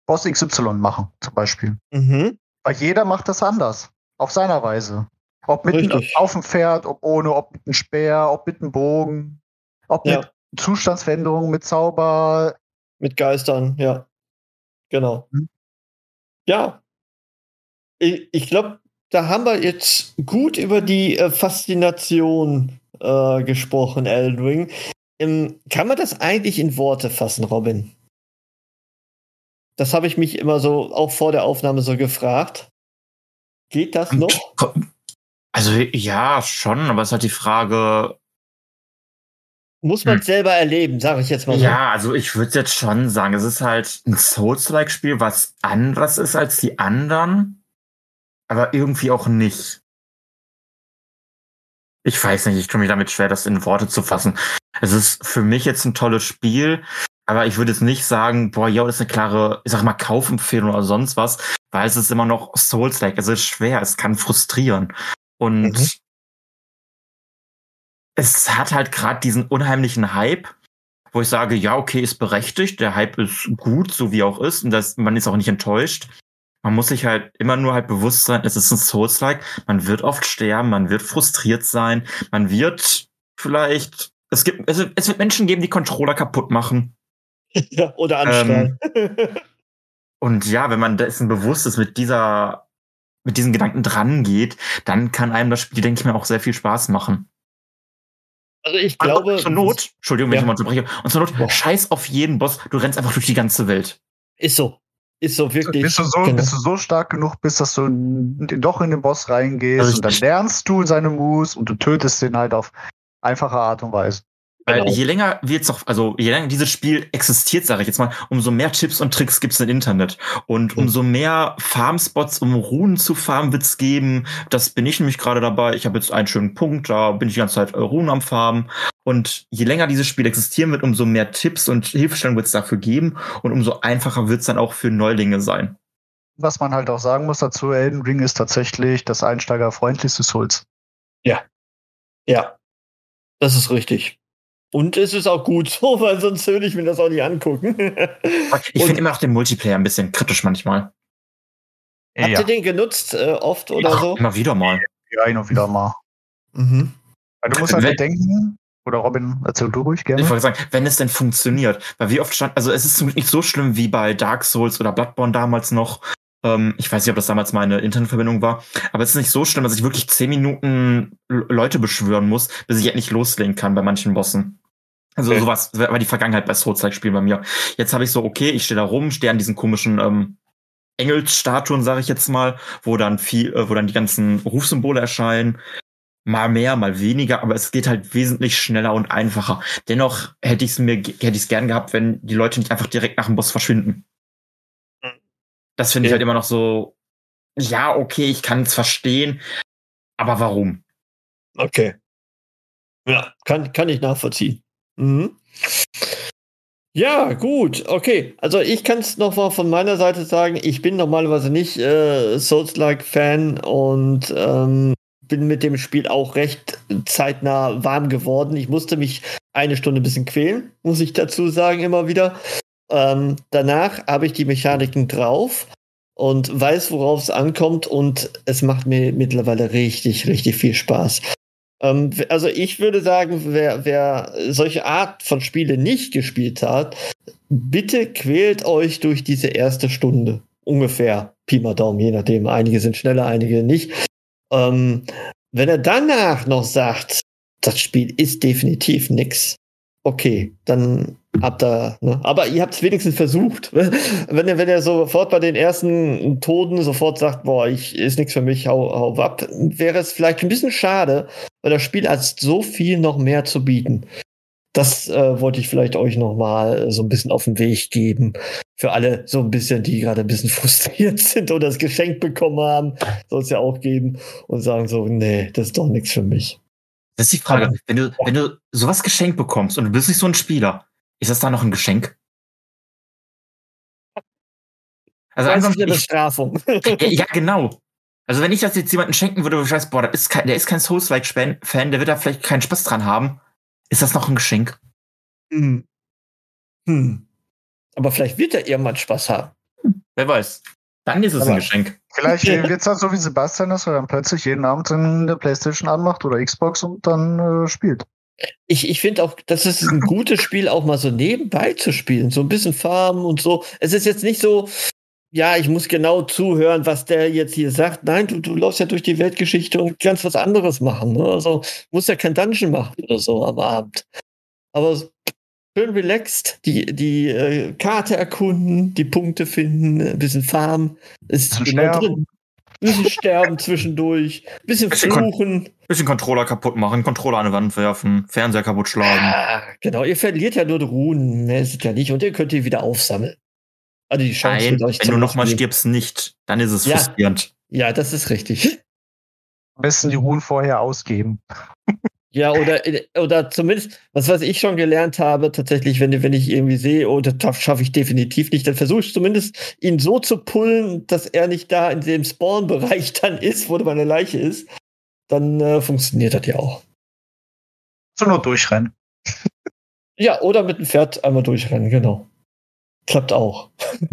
Boss XY machen, zum Beispiel. Mhm. Weil jeder macht das anders. Auf seiner Weise. Ob mit auf dem Pferd, ob ohne, ob mit einem Speer, ob mit einem Bogen, ob Ja. mit Zustandsveränderungen, mit Zauber. Mit Geistern, ja. Genau. Mhm. Ja. Ich, ich glaube, da haben wir jetzt gut über die äh, Faszination äh, gesprochen, Elden Ring. Ähm, kann man das eigentlich in Worte fassen, Robin? Das habe ich mich immer so, auch vor der Aufnahme so gefragt. Geht das noch? Also ja, schon, aber es ist halt die Frage, Muss man Hm. selber erleben, sage ich jetzt mal so. Ja, also ich würde jetzt schon sagen, es ist halt ein Souls-like-Spiel, was anderes ist als die anderen, aber irgendwie auch nicht. Ich weiß nicht, ich tue mich damit schwer, das in Worte zu fassen. Es ist für mich jetzt ein tolles Spiel, aber ich würde jetzt nicht sagen, boah, ja, das ist eine klare, ich sag mal, Kaufempfehlung oder sonst was, weil es ist immer noch Souls-like. Es ist schwer, es kann frustrieren. Und Mhm. es hat halt gerade diesen unheimlichen Hype, wo ich sage, ja, okay, ist berechtigt, der Hype ist gut, so wie er auch ist, und das, man ist auch nicht enttäuscht. Man muss sich halt immer nur halt bewusst sein, es ist ein Souls-like, man wird oft sterben, man wird frustriert sein, man wird vielleicht, es gibt, es, es wird Menschen geben, die Controller kaputt machen. Ja, oder anschreien. Und ja, wenn man dessen bewusst ist, mit dieser, mit diesen Gedanken dran geht, dann kann einem das Spiel, denke ich mir, auch sehr viel Spaß machen. also ich glaube. und zur Not, Entschuldigung, wenn Ja. ich mal unterbreche, und zur Not, Boah. scheiß auf jeden Boss, du rennst einfach durch die ganze Welt. Ist so. Ist so, wirklich. Bis du, so, Genau. bis du so stark genug bist, dass du doch in den Boss reingehst Also und dann lernst du seine Moves und du tötest den halt auf einfache Art und Weise. Weil Genau. je länger wir jetzt noch, also je länger dieses Spiel existiert, sage ich jetzt mal, umso mehr Tipps und Tricks gibt's im Internet. Und Mhm. umso mehr Farmspots, um Runen zu farmen, wird's geben. Das bin ich nämlich gerade dabei. Ich habe jetzt einen schönen Punkt, da bin ich die ganze Zeit äh, Runen am Farmen. Und je länger dieses Spiel existieren wird, umso mehr Tipps und Hilfestellungen wird's dafür geben. Und umso einfacher wird's dann auch für Neulinge sein. Was man halt auch sagen muss dazu, Elden Ring ist tatsächlich das einsteigerfreundlichste Souls. Ja, das ist richtig. Und es ist auch gut so, weil sonst würde ich mir das auch nicht angucken. Ich finde immer noch den Multiplayer ein bisschen kritisch manchmal. Habt ihr den genutzt äh, oft oder Ja, so? Immer wieder mal. ja, und wieder mal. Mhm. Weil du musst halt Wenn- bedenken, oder Robin, erzähl du ruhig gerne. Ich wollte sagen, wenn es denn funktioniert, weil wie oft stand, also es ist nicht so schlimm wie bei Dark Souls oder Bloodborne damals noch. Ähm, ich weiß nicht, ob das damals meine Internetverbindung war, aber es ist nicht so schlimm, dass ich wirklich zehn Minuten Leute beschwören muss, bis ich endlich loslegen kann bei manchen Bossen. Also Okay. sowas war die Vergangenheit bei Souls-like-Spielen bei mir. Jetzt habe ich so, okay, ich stehe da rum, stehe an diesen komischen ähm, Engelsstatuen, sage ich jetzt mal, wo dann viel, äh, wo dann die ganzen Rufsymbole erscheinen. Mal mehr, mal weniger, aber es geht halt wesentlich schneller und einfacher. Dennoch hätte ich es mir hätte ich es gern gehabt, wenn die Leute nicht einfach direkt nach dem Boss verschwinden. Das finde ich halt immer noch so. Ja, okay, ich kann es verstehen, aber warum? Okay. Ja, kann, kann ich nachvollziehen. Mhm. Ja, gut, okay. Also ich kann es noch mal von meiner Seite sagen, ich bin normalerweise nicht äh, Souls-like-Fan und ähm, bin mit dem Spiel auch recht zeitnah warm geworden. Ich musste mich eine Stunde ein bisschen quälen, muss ich dazu sagen, immer wieder. Ähm, danach habe ich die Mechaniken drauf und weiß, worauf es ankommt und es macht mir mittlerweile richtig, richtig viel Spaß. Ähm, also ich würde sagen, wer, wer solche Art von Spiele nicht gespielt hat, bitte quält euch durch diese erste Stunde. Ungefähr. Pi mal Daumen, je nachdem. Einige sind schneller, einige nicht. Ähm, wenn er danach noch sagt, das Spiel ist definitiv nix, okay, dann habt ihr, ne? aber ihr habt es wenigstens versucht. Wenn er, wenn er sofort bei den ersten Toten sofort sagt, boah, ich ist nichts für mich, hau, hau ab, wäre es vielleicht ein bisschen schade, weil das Spiel hat so viel noch mehr zu bieten. Das äh, wollte ich vielleicht euch noch mal so ein bisschen auf den Weg geben. Für alle so ein bisschen, die gerade ein bisschen frustriert sind oder das Geschenk bekommen haben, soll es ja auch geben und sagen so, nee, das ist doch nichts für mich. Das ist die Frage. Wenn du, wenn du sowas geschenkt bekommst und du bist nicht so ein Spieler, ist das da noch ein Geschenk? Also Das ist ansonsten, eine ich, Bestrafung. ja, ja, genau. Also wenn ich das jetzt jemandem schenken würde, wo ich weiß, boah, der ist kein, der ist kein Souls-like-Fan, der wird da vielleicht keinen Spaß dran haben, ist das noch ein Geschenk? hm. Hm. Aber vielleicht wird er irgendwann Spaß haben. Wer weiß. Dann ist es Aber- ein Geschenk. Vielleicht wird es halt so wie Sebastian, dass er dann plötzlich jeden Abend eine Playstation anmacht oder Xbox und dann äh, spielt. Ich, ich finde auch, das ist ein gutes Spiel, auch mal so nebenbei zu spielen. So ein bisschen farmen und so. Es ist jetzt nicht so, ja, ich muss genau zuhören, was der jetzt hier sagt. Nein, du, du läufst ja durch die Weltgeschichte und kannst was anderes machen. Ne? Also musst ja kein Dungeon machen oder so am Abend. Aber schön relaxed, die, die äh, Karte erkunden, die Punkte finden, ein bisschen farmen. Ist sterben. drin. Ein bisschen sterben zwischendurch, ein bisschen Bisschen kon- fluchen. Bisschen Controller kaputt machen, Controller an die Wand werfen, Fernseher kaputt schlagen. Ah, genau, ihr verliert ja nur die Runen, mehr ist es ja nicht. Und ihr könnt die wieder aufsammeln. Also die Chance Nein, euch wenn du nochmal stirbst, nicht. Dann ist es Ja. frustrierend. Ja, das ist richtig. Am besten die Ruhen vorher ausgeben. Ja, oder, oder zumindest, was was ich schon gelernt habe, tatsächlich, wenn, wenn ich irgendwie sehe, oh, das schaffe ich definitiv nicht, dann versuche ich zumindest, ihn so zu pullen, dass er nicht da in dem Spawn-Bereich dann ist, wo meine Leiche ist. Dann äh, funktioniert das ja auch. So nur durchrennen. Ja, oder mit dem Pferd einmal durchrennen, genau. Klappt auch.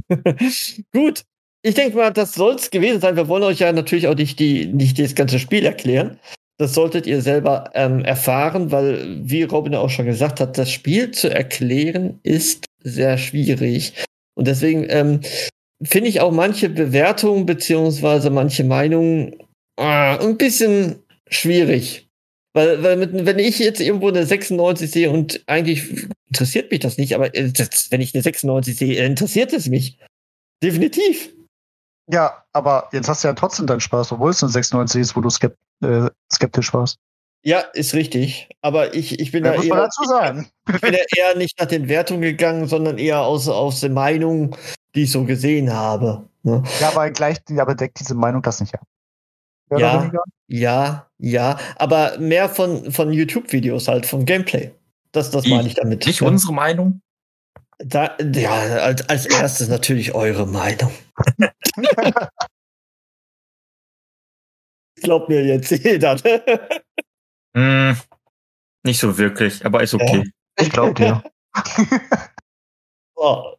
Gut. Ich denke mal, das soll es gewesen sein. Wir wollen euch ja natürlich auch nicht, die, nicht das ganze Spiel erklären. Das solltet ihr selber ähm, erfahren, weil, wie Robin auch schon gesagt hat, das Spiel zu erklären ist sehr schwierig. Und deswegen ähm, finde ich auch manche Bewertungen beziehungsweise manche Meinungen äh, ein bisschen schwierig. Weil, weil mit, wenn ich jetzt irgendwo eine 96 sehe und eigentlich interessiert mich das nicht, aber äh, das, wenn ich eine 96 sehe, interessiert es mich. Definitiv. Ja, aber jetzt hast du ja trotzdem deinen Spaß, obwohl es eine 96 ist, wo du skept äh, skeptisch warst. Ja, ist richtig. Aber ich, ich bin Da da eher, dazu sagen. ich bin da eher nicht nach den Wertungen gegangen, sondern eher aus, aus der Meinung, die ich so gesehen habe. Ne? Ja, aber gleich, aber deckt diese Meinung das nicht ab. Ja. weniger? Ja, ja, aber mehr von, von YouTube-Videos halt, von Gameplay. Das, das meine ich damit. Nicht Ja. unsere Meinung. Da, ja, als, als erstes natürlich eure Meinung. Glaubt mir jetzt jeder. ne? Hm, nicht so wirklich, aber ist okay. Ich glaube dir. So.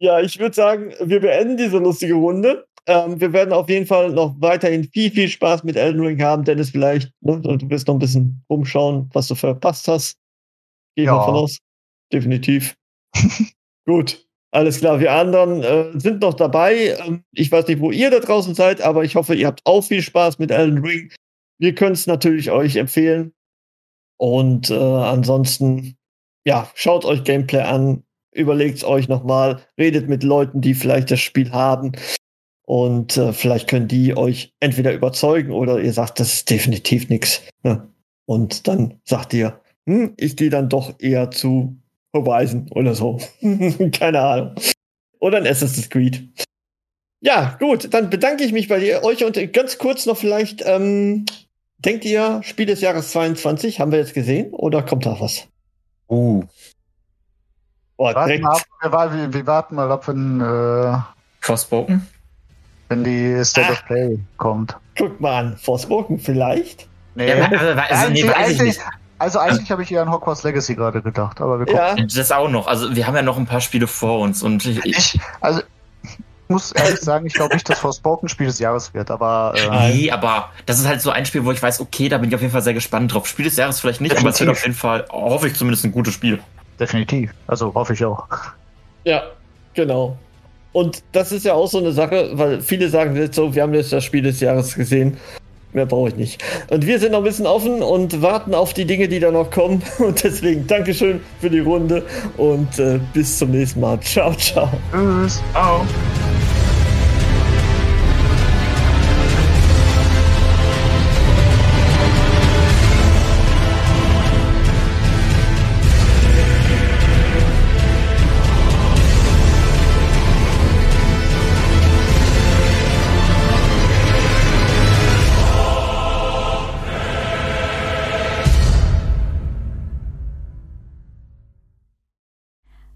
Ja, ich würde sagen, wir beenden diese lustige Runde. Ähm, wir werden auf jeden Fall noch weiterhin viel, viel Spaß mit Elden Ring haben. Dennis, vielleicht, ne, du wirst noch ein bisschen rumschauen, was du verpasst hast. Gehe ich Ja. mal von aus. Definitiv. Gut. Alles klar, wir anderen äh, sind noch dabei. Ähm, ich weiß nicht, wo ihr da draußen seid, aber ich hoffe, ihr habt auch viel Spaß mit Elden Ring. Wir können es natürlich euch empfehlen. Und äh, ansonsten, ja, schaut euch Gameplay an, überlegt es euch nochmal, redet mit Leuten, die vielleicht das Spiel haben. Und äh, vielleicht können die euch entweder überzeugen oder ihr sagt, das ist definitiv nichts. Ne? Und dann sagt ihr, hm, ich gehe dann doch eher zu Horizon oder so. Keine Ahnung. Oder ein Assassin's Creed. Ja, gut, dann bedanke ich mich bei dir, euch und ganz kurz noch vielleicht, ähm, denkt ihr, Spiel des Jahres 22, haben wir jetzt gesehen oder kommt da was? Uh, Boah, Warten ab, wir, wir, wir warten mal ab, wenn, äh, Forspoken? wenn die State Ah. of Play kommt. Guck mal an, Forspoken vielleicht. Nee. Ja, also, also, nee, weiß ich nicht. Also eigentlich habe ich eher an Hogwarts Legacy gerade gedacht, aber wir gucken. Ja, Das auch noch. Also wir haben ja noch ein paar Spiele vor uns und ich, ich, also, ich muss ehrlich sagen, ich glaube nicht, dass Forspoken Spiel des Jahres wird, aber äh, nee, aber das ist halt so ein Spiel, wo ich weiß, okay, da bin ich auf jeden Fall sehr gespannt drauf. Spiel des Jahres vielleicht nicht, aber es wird Definitiv. auf jeden Fall, hoffe ich zumindest, ein gutes Spiel. definitiv. Also hoffe ich auch. ja, genau. Und das ist ja auch so eine Sache, weil viele sagen jetzt so, wir haben jetzt das Spiel des Jahres gesehen. Mehr brauche ich nicht. Und wir sind noch ein bisschen offen und warten auf die Dinge, die da noch kommen. Und deswegen Dankeschön für die Runde und äh, bis zum nächsten Mal. Ciao, ciao. Tschüss. Oh.